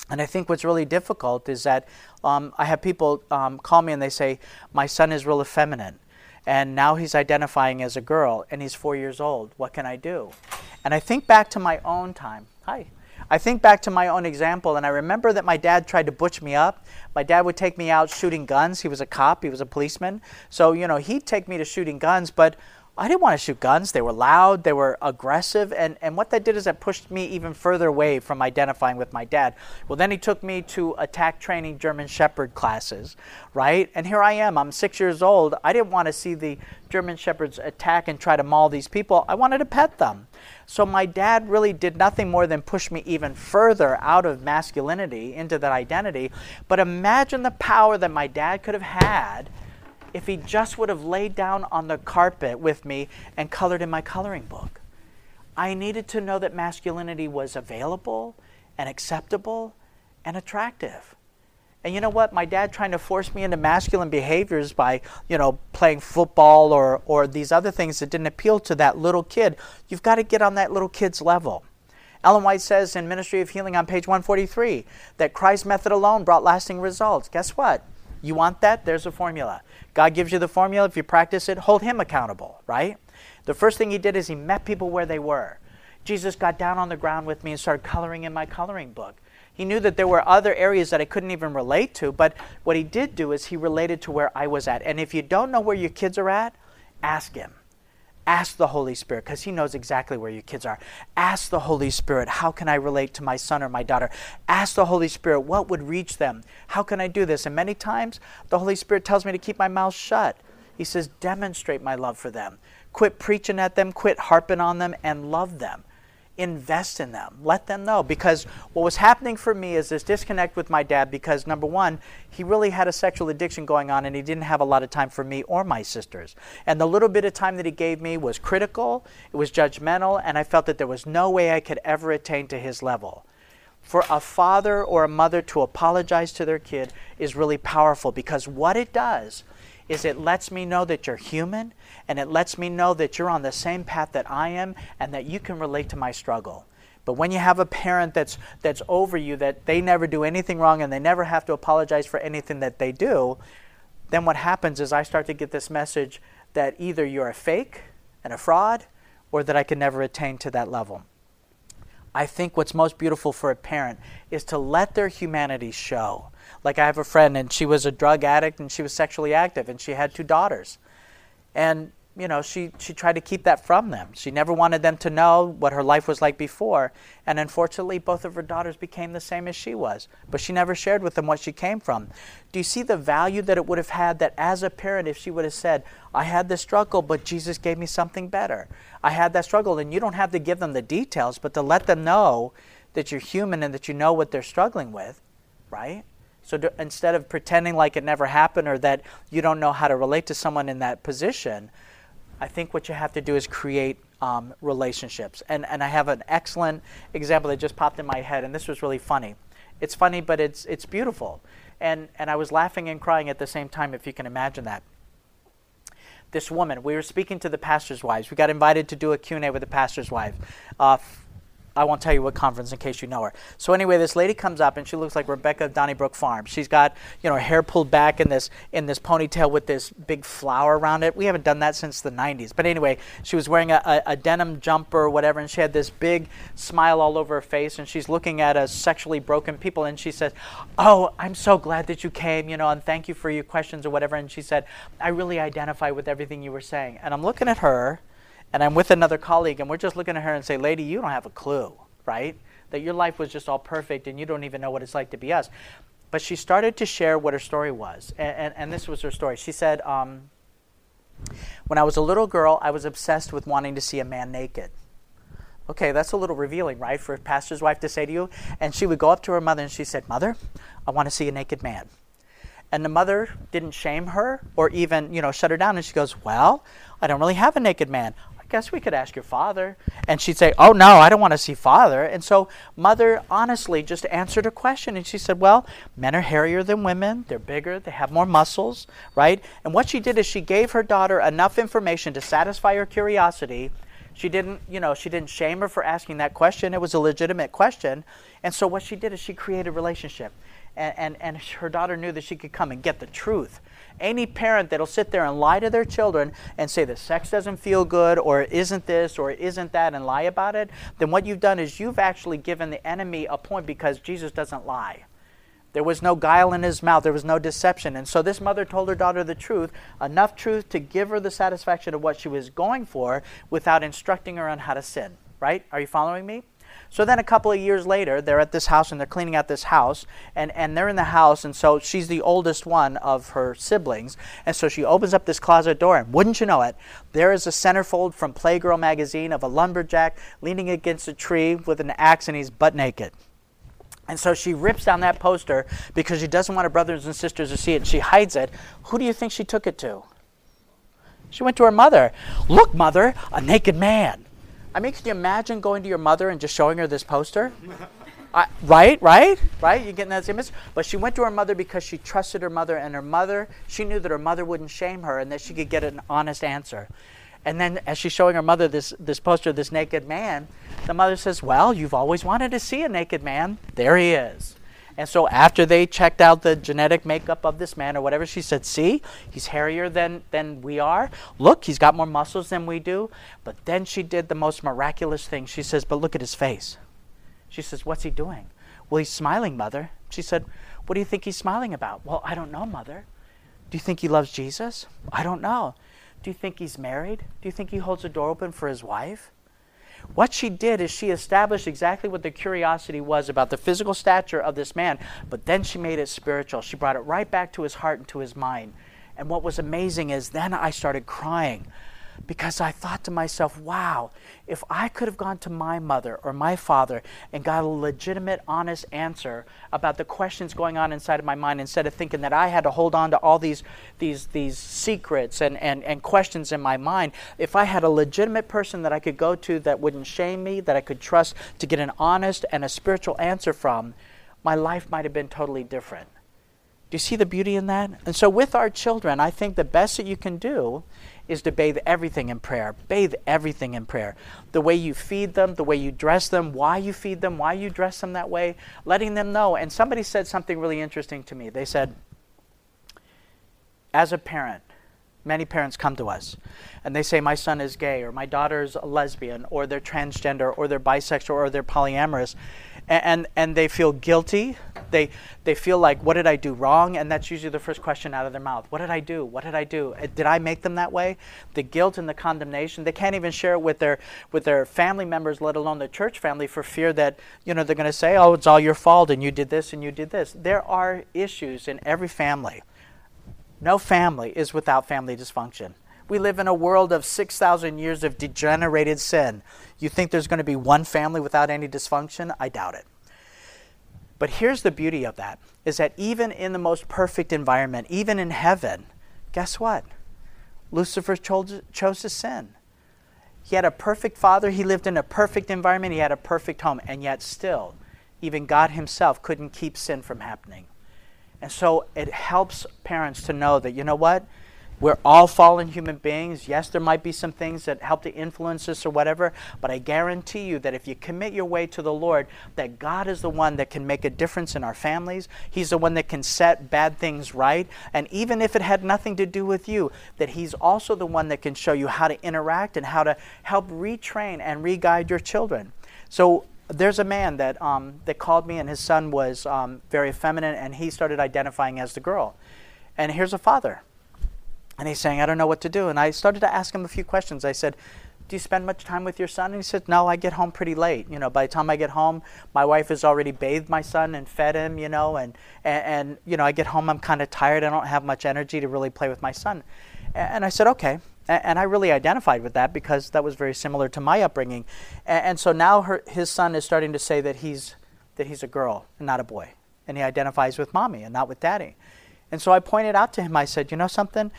And I think what's really difficult is that um, I have people um, call me and they say, My son is real effeminate. And now he's identifying as a girl and he's four years old. What can I do? And I think back to my own time. Hi. I think back to my own example, and I remember that my dad tried to butch me up. My dad would take me out shooting guns. He was a cop, he was a policeman. So, you know, he'd take me to shooting guns, but I didn't want to shoot guns. They were loud, they were aggressive, and, and what that did is that pushed me even further away from identifying with my dad. Well, then he took me to attack training German Shepherd classes, right? And here I am, I'm six years old. I didn't want to see the German Shepherds attack and try to maul these people. I wanted to pet them. So my dad really did nothing more than push me even further out of masculinity into that identity. But imagine the power that my dad could have had if he just would have laid down on the carpet with me and colored in my coloring book. I needed to know that masculinity was available and acceptable and attractive. And you know what? My dad trying to force me into masculine behaviors by, you know, playing football or, or these other things that didn't appeal to that little kid. You've got to get on that little kid's level. Ellen White says in Ministry of Healing on page 143 that Christ's method alone brought lasting results. Guess what? You want that? There's a formula. God gives you the formula. If you practice it, hold Him accountable, right? The first thing He did is He met people where they were. Jesus got down on the ground with me and started coloring in my coloring book. He knew that there were other areas that I couldn't even relate to, but what He did do is He related to where I was at. And if you don't know where your kids are at, ask Him. Ask the Holy Spirit because He knows exactly where your kids are. Ask the Holy Spirit, how can I relate to my son or my daughter? Ask the Holy Spirit, what would reach them? How can I do this? And many times, the Holy Spirit tells me to keep my mouth shut. He says, demonstrate my love for them. Quit preaching at them, quit harping on them, and love them invest in them. Let them know. Because what was happening for me is this disconnect with my dad because, number one, he really had a sexual addiction going on and he didn't have a lot of time for me or my sisters. And the little bit of time that he gave me was critical, it was judgmental, and I felt that there was no way I could ever attain to his level. For a father or a mother to apologize to their kid is really powerful because what it does is it lets me know that you're human and it lets me know that you're on the same path that I am and that you can relate to my struggle. But when you have a parent that's that's over you that they never do anything wrong and they never have to apologize for anything that they do, then what happens is I start to get this message that either you're a fake and a fraud or that I can never attain to that level. I think what's most beautiful for a parent is to let their humanity show. Like I have a friend and she was a drug addict and she was sexually active and she had two daughters. And you know, she, she tried to keep that from them. She never wanted them to know what her life was like before. And unfortunately, both of her daughters became the same as she was. But she never shared with them what she came from. Do you see the value that it would have had that as a parent, if she would have said, I had this struggle, but Jesus gave me something better? I had that struggle. And you don't have to give them the details, but to let them know that you're human and that you know what they're struggling with, right? So do, instead of pretending like it never happened or that you don't know how to relate to someone in that position, I think what you have to do is create um, relationships. And, and I have an excellent example that just popped in my head, and this was really funny. It's funny, but it's, it's beautiful. And, and I was laughing and crying at the same time, if you can imagine that. This woman, we were speaking to the pastor's wives. We got invited to do a Q&A with the pastor's wife. Uh, I won't tell you what conference in case you know her. So anyway, this lady comes up and she looks like Rebecca of Donnybrook Farm. She's got you know her hair pulled back in this in this ponytail with this big flower around it. We haven't done that since the 90s. But anyway, she was wearing a, a, a denim jumper or whatever, and she had this big smile all over her face, and she's looking at us sexually broken people, and she says, "Oh, I'm so glad that you came, you know, and thank you for your questions or whatever." And she said, "I really identify with everything you were saying." And I'm looking at her and I'm with another colleague, and we're just looking at her and say, Lady, you don't have a clue, right? That your life was just all perfect and you don't even know what it's like to be us. But she started to share what her story was. And, and, and this was her story. She said, um, When I was a little girl, I was obsessed with wanting to see a man naked. Okay, that's a little revealing, right, for a pastor's wife to say to you. And she would go up to her mother and she said, Mother, I want to see a naked man. And the mother didn't shame her or even, you know, shut her down. And she goes, Well, I don't really have a naked man guess we could ask your father. And she'd say, Oh, no, I don't want to see father. And so, mother honestly just answered a question. And she said, Well, men are hairier than women. They're bigger. They have more muscles, right? And what she did is she gave her daughter enough information to satisfy her curiosity. She didn't, you know, she didn't shame her for asking that question. It was a legitimate question. And so, what she did is she created a relationship. And, and, and her daughter knew that she could come and get the truth any parent that'll sit there and lie to their children and say that sex doesn't feel good or isn't this or isn't that and lie about it, then what you've done is you've actually given the enemy a point because Jesus doesn't lie. There was no guile in his mouth. There was no deception. And so this mother told her daughter the truth, enough truth to give her the satisfaction of what she was going for without instructing her on how to sin. Right? Are you following me? So then a couple of years later, they're at this house and they're cleaning out this house, and, and they're in the house, and so she's the oldest one of her siblings. And so she opens up this closet door, and wouldn't you know it, there is a centerfold from Playgirl magazine of a lumberjack leaning against a tree with an axe, and he's butt naked. And so she rips down that poster because she doesn't want her brothers and sisters to see it, and she hides it. Who do you think she took it to? She went to her mother. Look, mother, a naked man. I mean, can you imagine going to your mother and just showing her this poster? (laughs) I, right, right, right. You getting that same image? But she went to her mother because she trusted her mother, and her mother, she knew that her mother wouldn't shame her, and that she could get an honest answer. And then, as she's showing her mother this this poster, of this naked man, the mother says, "Well, you've always wanted to see a naked man. There he is." And so after they checked out the genetic makeup of this man or whatever, she said, See, he's hairier than, than we are. Look, he's got more muscles than we do. But then she did the most miraculous thing. She says, But look at his face. She says, What's he doing? Well, he's smiling, mother. She said, What do you think he's smiling about? Well, I don't know, mother. Do you think he loves Jesus? I don't know. Do you think he's married? Do you think he holds a door open for his wife? What she did is she established exactly what the curiosity was about the physical stature of this man, but then she made it spiritual. She brought it right back to his heart and to his mind. And what was amazing is then I started crying because I thought to myself, wow, if I could have gone to my mother or my father and got a legitimate, honest answer about the questions going on inside of my mind instead of thinking that I had to hold on to all these, these, these secrets and, and, and questions in my mind, if I had a legitimate person that I could go to that wouldn't shame me, that I could trust to get an honest and a spiritual answer from, my life might have been totally different. Do you see the beauty in that? And so, with our children, I think the best that you can do is to bathe everything in prayer. Bathe everything in prayer. The way you feed them, the way you dress them, why you feed them, why you dress them that way, letting them know. And somebody said something really interesting to me. They said, as a parent, many parents come to us and they say, My son is gay, or my daughter's a lesbian, or they're transgender, or they're bisexual, or they're polyamorous. And, and, and they feel guilty. They, they feel like, What did I do wrong? And that's usually the first question out of their mouth. What did I do? What did I do? Uh, did I make them that way? The guilt and the condemnation. They can't even share it with their, with their family members, let alone their church family, for fear that you know, they're going to say, Oh, it's all your fault, and you did this, and you did this. There are issues in every family. No family is without family dysfunction. We live in a world of 6,000 years of degenerated sin. You think there's going to be one family without any dysfunction? I doubt it. But here's the beauty of that is that even in the most perfect environment, even in heaven, guess what? Lucifer chose, chose to sin. He had a perfect father, he lived in a perfect environment, he had a perfect home, and yet still, even God himself couldn't keep sin from happening. And so it helps parents to know that, you know what? We're all fallen human beings. Yes, there might be some things that help to influence us or whatever, but I guarantee you that if you commit your way to the Lord, that God is the one that can make a difference in our families. He's the one that can set bad things right. And even if it had nothing to do with you, that He's also the one that can show you how to interact and how to help retrain and re guide your children. So there's a man that um, that called me, and his son was um, very effeminate, and he started identifying as the girl. And here's a father, and he's saying, "I don't know what to do." And I started to ask him a few questions. I said, "Do you spend much time with your son?" And he said, "No, I get home pretty late. You know, by the time I get home, my wife has already bathed my son and fed him. You know, and and, and you know, I get home, I'm kind of tired. I don't have much energy to really play with my son." And I said, "Okay." And I really identified with that because that was very similar to my upbringing. And so now her, his son is starting to say that he's, that he's a girl and not a boy. And he identifies with mommy and not with daddy. And so I pointed out to him, I said, You know something?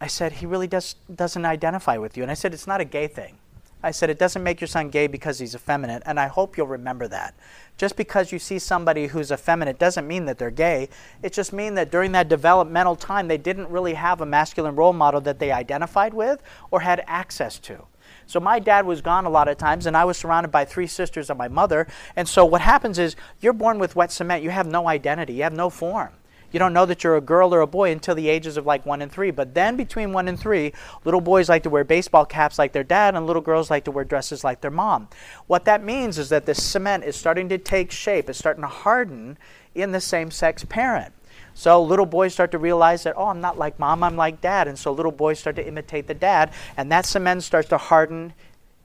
I said, He really does, doesn't identify with you. And I said, It's not a gay thing. I said, It doesn't make your son gay because he's effeminate. And I hope you'll remember that. Just because you see somebody who's effeminate doesn't mean that they're gay. It just means that during that developmental time, they didn't really have a masculine role model that they identified with or had access to. So my dad was gone a lot of times, and I was surrounded by three sisters and my mother. And so what happens is you're born with wet cement. You have no identity. You have no form. You don't know that you're a girl or a boy until the ages of like one and three. But then between one and three, little boys like to wear baseball caps like their dad, and little girls like to wear dresses like their mom. What that means is that this cement is starting to take shape, it's starting to harden in the same sex parent. So little boys start to realize that, oh, I'm not like mom, I'm like dad. And so little boys start to imitate the dad, and that cement starts to harden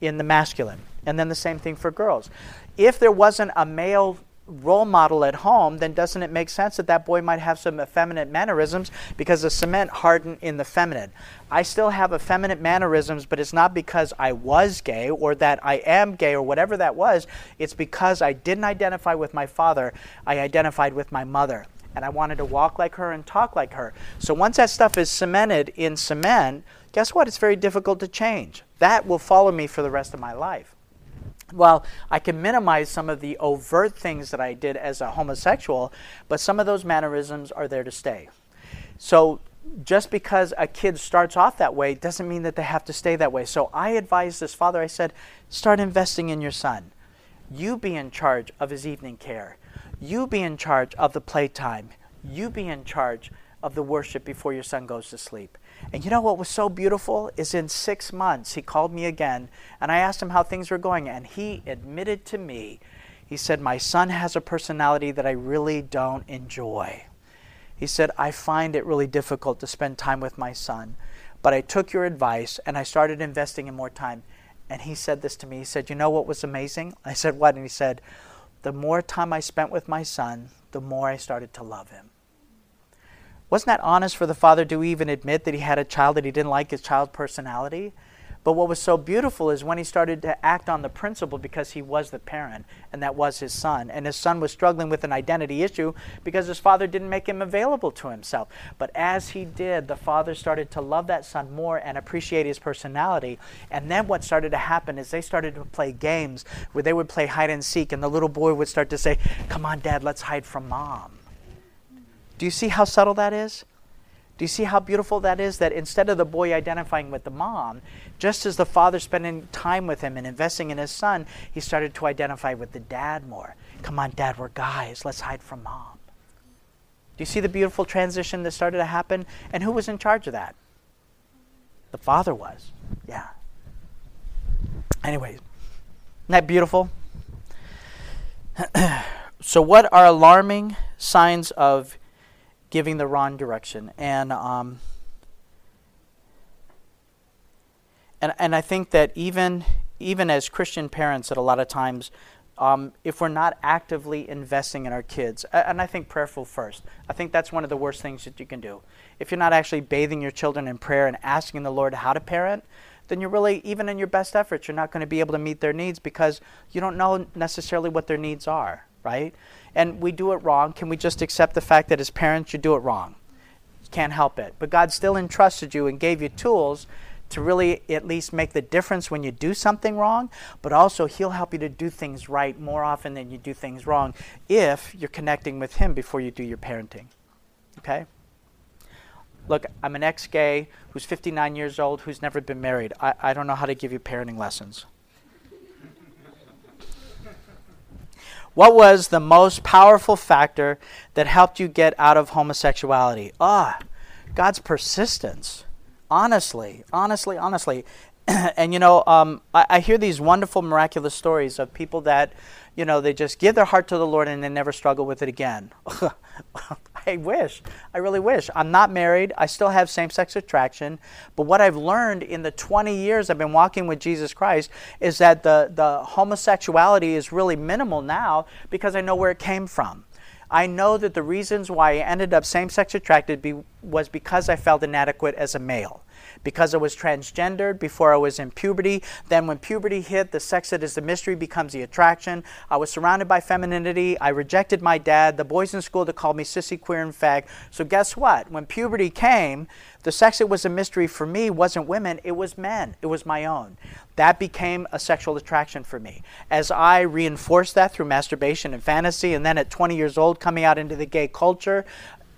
in the masculine. And then the same thing for girls. If there wasn't a male role model at home, then doesn't it make sense that that boy might have some effeminate mannerisms because the cement hardened in the feminine? I still have effeminate mannerisms, but it's not because I was gay or that I am gay or whatever that was. It's because I didn't identify with my father, I identified with my mother. And I wanted to walk like her and talk like her. So once that stuff is cemented in cement, guess what? It's very difficult to change. That will follow me for the rest of my life well, I can minimize some of the overt things that I did as a homosexual, but some of those mannerisms are there to stay. So just because a kid starts off that way doesn't mean that they have to stay that way. So I advised this father, I said, start investing in your son. You be in charge of his evening care. You be in charge of the playtime. You be in charge of the worship before your son goes to sleep. And you know what was so beautiful is in six months he called me again and I asked him how things were going and he admitted to me, he said, My son has a personality that I really don't enjoy. He said, I find it really difficult to spend time with my son, but I took your advice and I started investing in more time. And he said this to me. He said, You know what was amazing? I said, What? And he said, The more time I spent with my son, the more I started to love him. Wasn't that honest for the father to even admit that he had a child that he didn't like his child's personality? But what was so beautiful is when he started to act on the principle because he was the parent and that was his son. And his son was struggling with an identity issue because his father didn't make him available to himself. But as he did, the father started to love that son more and appreciate his personality. And then what started to happen is they started to play games where they would play hide and seek, and the little boy would start to say, Come on, dad, let's hide from mom. Do you see how subtle that is? Do you see how beautiful that is? That instead of the boy identifying with the mom, just as the father spending time with him and investing in his son, he started to identify with the dad more. Come on, dad, we're guys. Let's hide from mom. Do you see the beautiful transition that started to happen? And who was in charge of that? The father was. Yeah. Anyways, isn't that beautiful? (clears throat) so, what are alarming signs of giving the wrong direction? And um, and and I think that even even as Christian parents, that a lot of times, um, if we're not actively investing in our kids, and I think prayerful first, I think that's one of the worst things that you can do. If you're not actually bathing your children in prayer and asking the Lord how to parent, then you're really, even in your best efforts, you're not going to be able to meet their needs because you don't know necessarily what their needs are, right? And we do it wrong. Can we just accept the fact that as parents, you do it wrong? Can't help it. But God still entrusted you and gave you tools to really at least make the difference when you do something wrong, but also He'll help you to do things right more often than you do things wrong if you're connecting with Him before you do your parenting. Okay? Look, I'm an ex gay who's 59 years old who's never been married. I, I don't know how to give you parenting lessons. What was the most powerful factor that helped you get out of homosexuality? Ah, God's persistence. Honestly, honestly, honestly. (clears throat) and you know, um, I, I hear these wonderful, miraculous stories of people that, you know, they just give their heart to the Lord and they never struggle with it again. (laughs) I wish. I really wish. I'm not married. I still have same sex attraction. But what I've learned in the 20 years I've been walking with Jesus Christ is that the, the homosexuality is really minimal now because I know where it came from. I know that the reasons why I ended up same sex attracted be, was because I felt inadequate as a male because I was transgendered before I was in puberty. Then, when puberty hit, the sex that is the mystery becomes the attraction. I was surrounded by femininity. I rejected my dad. The boys in school that called me sissy, queer, and fag. So, guess what? When puberty came, the sex that was a mystery for me wasn't women, it was men. It was my own. That became a sexual attraction for me. As I reinforced that through masturbation and fantasy, and then at 20 years old, coming out into the gay culture,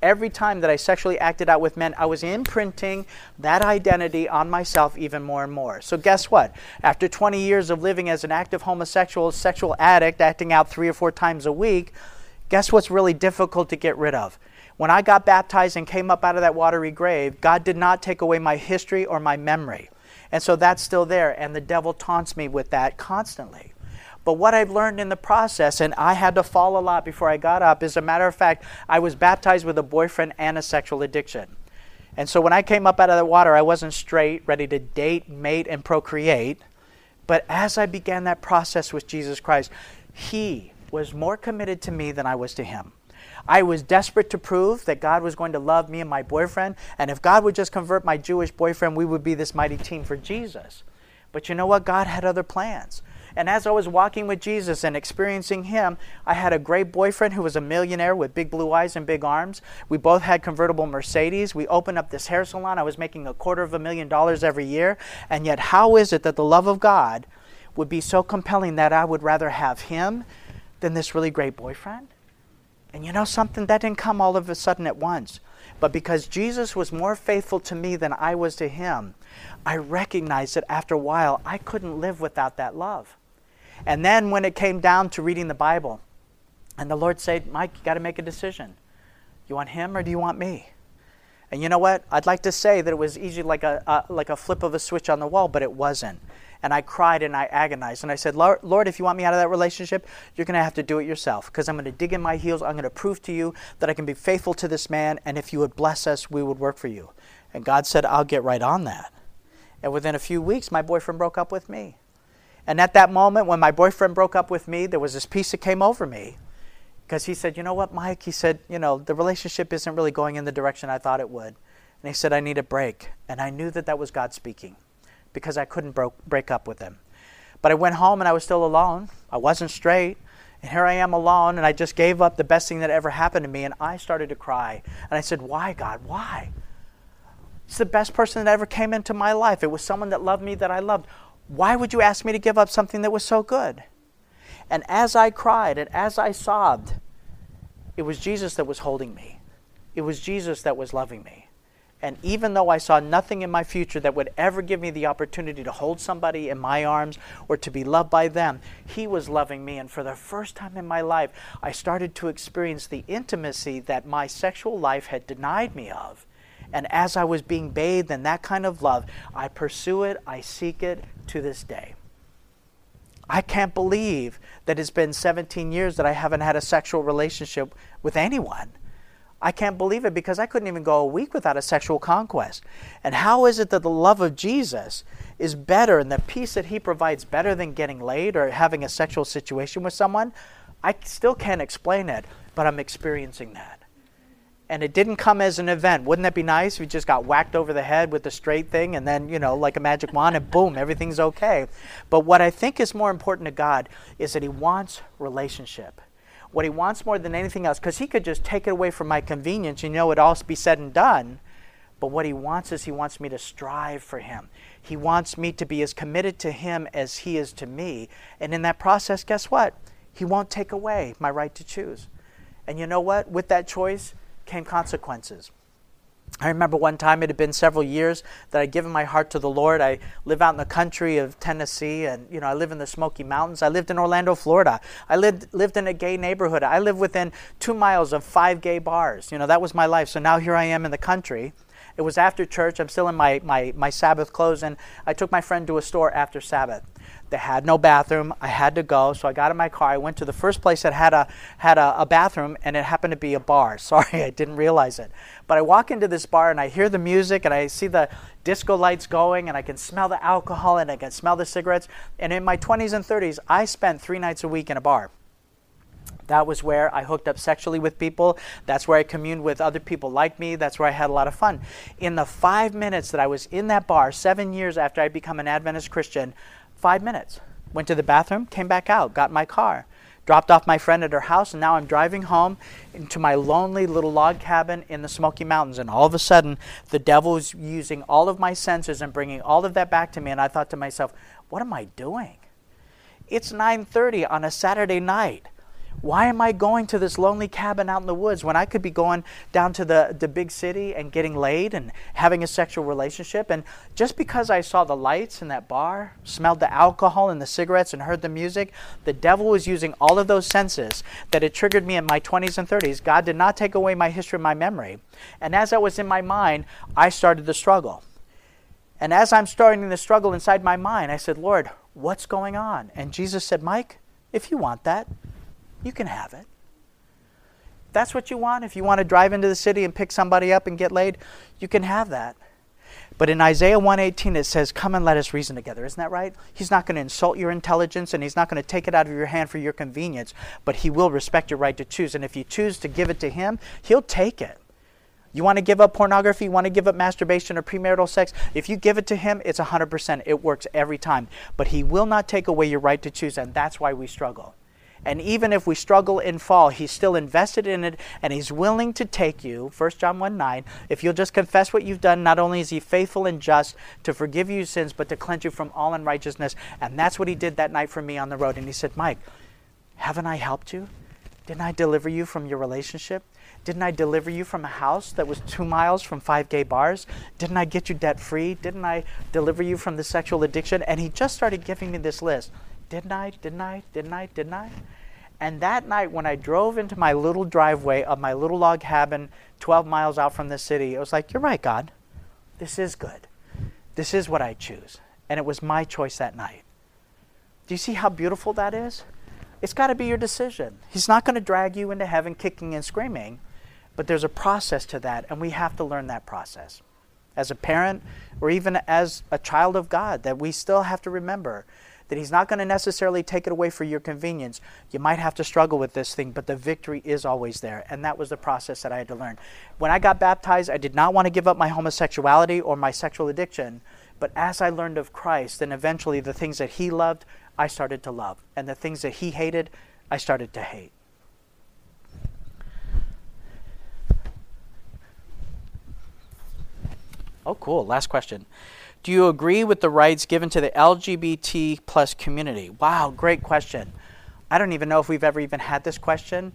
every time that I sexually acted out with men, I was imprinting that identity on myself even more and more. So, guess what? After 20 years of living as an active homosexual, sexual addict, acting out three or four times a week, guess what's really difficult to get rid of? When I got baptized and came up out of that watery grave, God did not take away my history or my memory. And so that's still there, and the devil taunts me with that constantly. But what I've learned in the process, and I had to fall a lot before I got up, is a matter of fact, I was baptized with a boyfriend and a sexual addiction. And so when I came up out of the water, I wasn't straight, ready to date, mate, and procreate. But as I began that process with Jesus Christ, He was more committed to me than I was to Him. I was desperate to prove that God was going to love me and my boyfriend, and if God would just convert my Jewish boyfriend, we would be this mighty team for Jesus. But you know what? God had other plans. And as I was walking with Jesus and experiencing Him, I had a great boyfriend who was a millionaire with big blue eyes and big arms. We both had convertible Mercedes. We opened up this hair salon. I was making a quarter of a million dollars every year. And yet, how is it that the love of God would be so compelling that I would rather have Him than this really great boyfriend? And you know something? That didn't come all of a sudden at once. But because Jesus was more faithful to me than I was to him, I recognized that after a while I couldn't live without that love. And then when it came down to reading the Bible, and the Lord said, Mike, you got to make a decision. You want him or do you want me? And you know what? I'd like to say that it was easy like a, a, like a flip of a switch on the wall, but it wasn't. And I cried and I agonized. And I said, Lord if you want me out of that relationship, you're going to have to do it yourself because I'm going to dig in my heels. I'm going to prove to you that I can be faithful to this man. And if you would bless us, we would work for you. And God said, I'll get right on that. And within a few weeks, my boyfriend broke up with me. And at that moment, when my boyfriend broke up with me, there was this peace that came over me. Because he said, You know what, Mike? He said, You know, the relationship isn't really going in the direction I thought it would. And he said, I need a break. And I knew that that was God speaking because I couldn't bro- break up with him. But I went home and I was still alone. I wasn't straight. And here I am alone, and I just gave up the best thing that ever happened to me. And I started to cry. And I said, Why, God? Why? It's the best person that ever came into my life. It was someone that loved me that I loved. Why would you ask me to give up something that was so good? And as I cried and as I sobbed, it was Jesus that was holding me. It was Jesus that was loving me. And even though I saw nothing in my future that would ever give me the opportunity to hold somebody in my arms or to be loved by them, He was loving me. And for the first time in my life, I started to experience the intimacy that my sexual life had denied me of And as I was being bathed in that kind of love, I pursue it, I seek it to this day. I can't believe that it's been 17 years that I haven't had a sexual relationship with anyone. I can't believe it because I couldn't even go a week without a sexual conquest. And how is it that the love of Jesus is better and the peace that he provides better than getting laid or having a sexual situation with someone? I still can't explain it, but I'm experiencing that. And it didn't come as an event. Wouldn't that be nice We just got whacked over the head with the straight thing and then, you know, like a magic wand and boom, everything's okay. But what I think is more important to God is that He wants relationship what he wants more than anything else, because he could just take it away from my convenience, you know, it all be said and done. But what he wants is he wants me to strive for him. He wants me to be as committed to him as he is to me. And in that process, guess what? He won't take away my right to choose. And you know what? With that choice came consequences. I remember one time, it had been several years that I'd given my heart to the Lord. I live out in the country of Tennessee, and you know, I live in the Smoky Mountains. I lived in Orlando, Florida. I lived lived in a gay neighborhood. I lived within two miles of five gay bars. You know, that was my life. So now here I am in the country. It was after church. I'm still in my, my, my Sabbath clothes, and I took my friend to a store after Sabbath. They had no bathroom. I had to go, so I got in my car. I went to the first place that had a had a, a, bathroom, and it happened to be a bar. (laughs) Sorry, I didn't realize it. But I walk into this bar and I hear the music, and I see the disco lights going, and I can smell the alcohol, and I can smell the cigarettes. And in my 20s and 30s, I spent three nights a week in a bar. That was where I hooked up sexually with people. That's where I communed with other people like me. That's where I had a lot of fun. In the five minutes that I was in that bar, seven years after I become an Adventist Christian, Five minutes. Went to the bathroom, came back out, got my car, dropped off my friend at her house, and now I'm driving home into my lonely little log cabin in the Smoky Mountains. And all of a sudden, the devil is using all of my senses and bringing all of that back to me. And I thought to myself, what am I doing? It's 9:30 on a Saturday night. Why am I going to this lonely cabin out in the woods when I could be going down to the, the big city and getting laid and having a sexual relationship? And just because I saw the lights in that bar, smelled the alcohol and the cigarettes, and heard the music, the devil was using all of those senses that had triggered me in my 20s and 30s. God did not take away my history and my memory. And as I was in my mind, I started the struggle. And as I'm starting the struggle inside my mind, I said, Lord, what's going on? And Jesus said, Mike, if you want that, you can have it. That's what you want. If you want to drive into the city and pick somebody up and get laid, you can have that. But in Isaiah 118 it says, "Come and let us reason together." Isn't that right? He's not going to insult your intelligence and he's not going to take it out of your hand for your convenience, but he will respect your right to choose. And if you choose to give it to him, he'll take it. You want to give up pornography, you want to give up masturbation or premarital sex, if you give it to him, it's 100%. It works every time. But he will not take away your right to choose, and that's why we struggle. And even if we struggle and fall, He's still invested in it and He's willing to take you. 1 John 1 9. If you'll just confess what you've done, not only is He faithful and just to forgive you sins, but to cleanse you from all unrighteousness. And that's what He did that night for me on the road. And He said, Mike, haven't I helped you? Didn't I deliver you from your relationship? Didn't I deliver you from a house that was two miles from five gay bars? Didn't I get you debt free? Didn't I deliver you from the sexual addiction? And he just started giving me this list. Didn't I? Didn't I? Didn't I? Didn't I? And that night, when I drove into my little driveway of my little log cabin 12 miles out from the city, I was like, You're right, God. This is good. This is what I choose. And it was my choice that night. Do you see how beautiful that is? It's got to be your decision. He's not going to drag you into heaven kicking and screaming, but there's a process to that, and we have to learn that process. As a parent, or even as a child of God, that we still have to remember that He's not going to necessarily take it away for your convenience. You might have to struggle with this thing, but the victory is always there. And that was the process that I had to learn. When I got baptized, I did not want to give up my homosexuality or my sexual addiction. But as I learned of Christ, and eventually the things that He loved, I started to love. And the things that He hated, I started to hate. Oh, cool. Last question. Do you agree with the rights given to the LGBT plus community? Wow, great question. I don't even know if we've ever even had this question,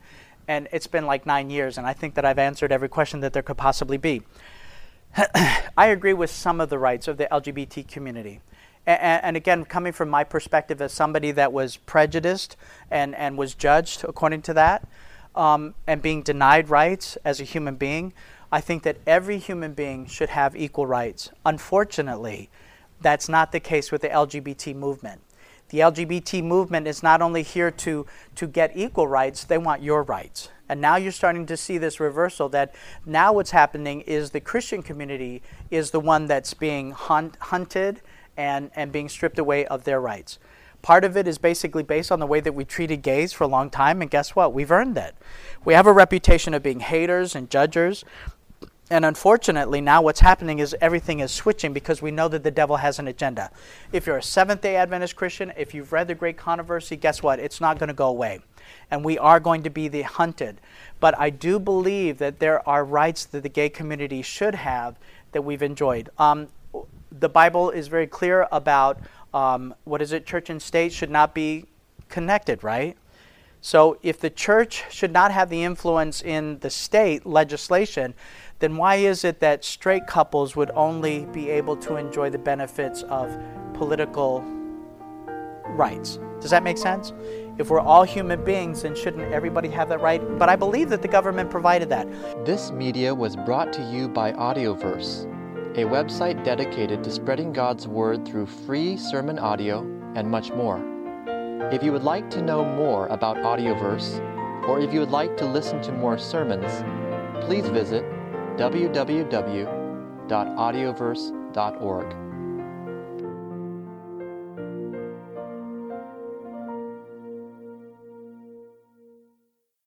and it's been like nine years, and I think that I've answered every question that there could possibly be. (clears throat) I agree with some of the rights of the LGBT community. And, again, coming from my perspective as somebody that was prejudiced and, and was judged according to that, um, and being denied rights as a human being, I think that every human being should have equal rights. Unfortunately, that's not the case with the LGBT movement. The LGBT movement is not only here to, to get equal rights, they want your rights. And now you're starting to see this reversal that now what's happening is the Christian community is the one that's being hunt, hunted and, and being stripped away of their rights. Part of it is basically based on the way that we treated gays for a long time, and guess what? We've earned it. We have a reputation of being haters and judgers. And unfortunately, now what's happening is everything is switching because we know that the devil has an agenda. If you're a Seventh day Adventist Christian, if you've read the Great Controversy, guess what? It's not going to go away. And we are going to be the hunted. But I do believe that there are rights that the gay community should have that we've enjoyed. Um, the Bible is very clear about um, what is it? Church and state should not be connected, right? So if the church should not have the influence in the state legislation, then why is it that straight couples would only be able to enjoy the benefits of political rights? Does that make sense? If we're all human beings, then shouldn't everybody have that right? But I believe that the government provided that. This media was brought to you by Audioverse a website dedicated to spreading God's Word through free sermon audio and much more. If you would like to know more about Audioverse, or if you would like to listen to more sermons, please visit www.audioverse.org.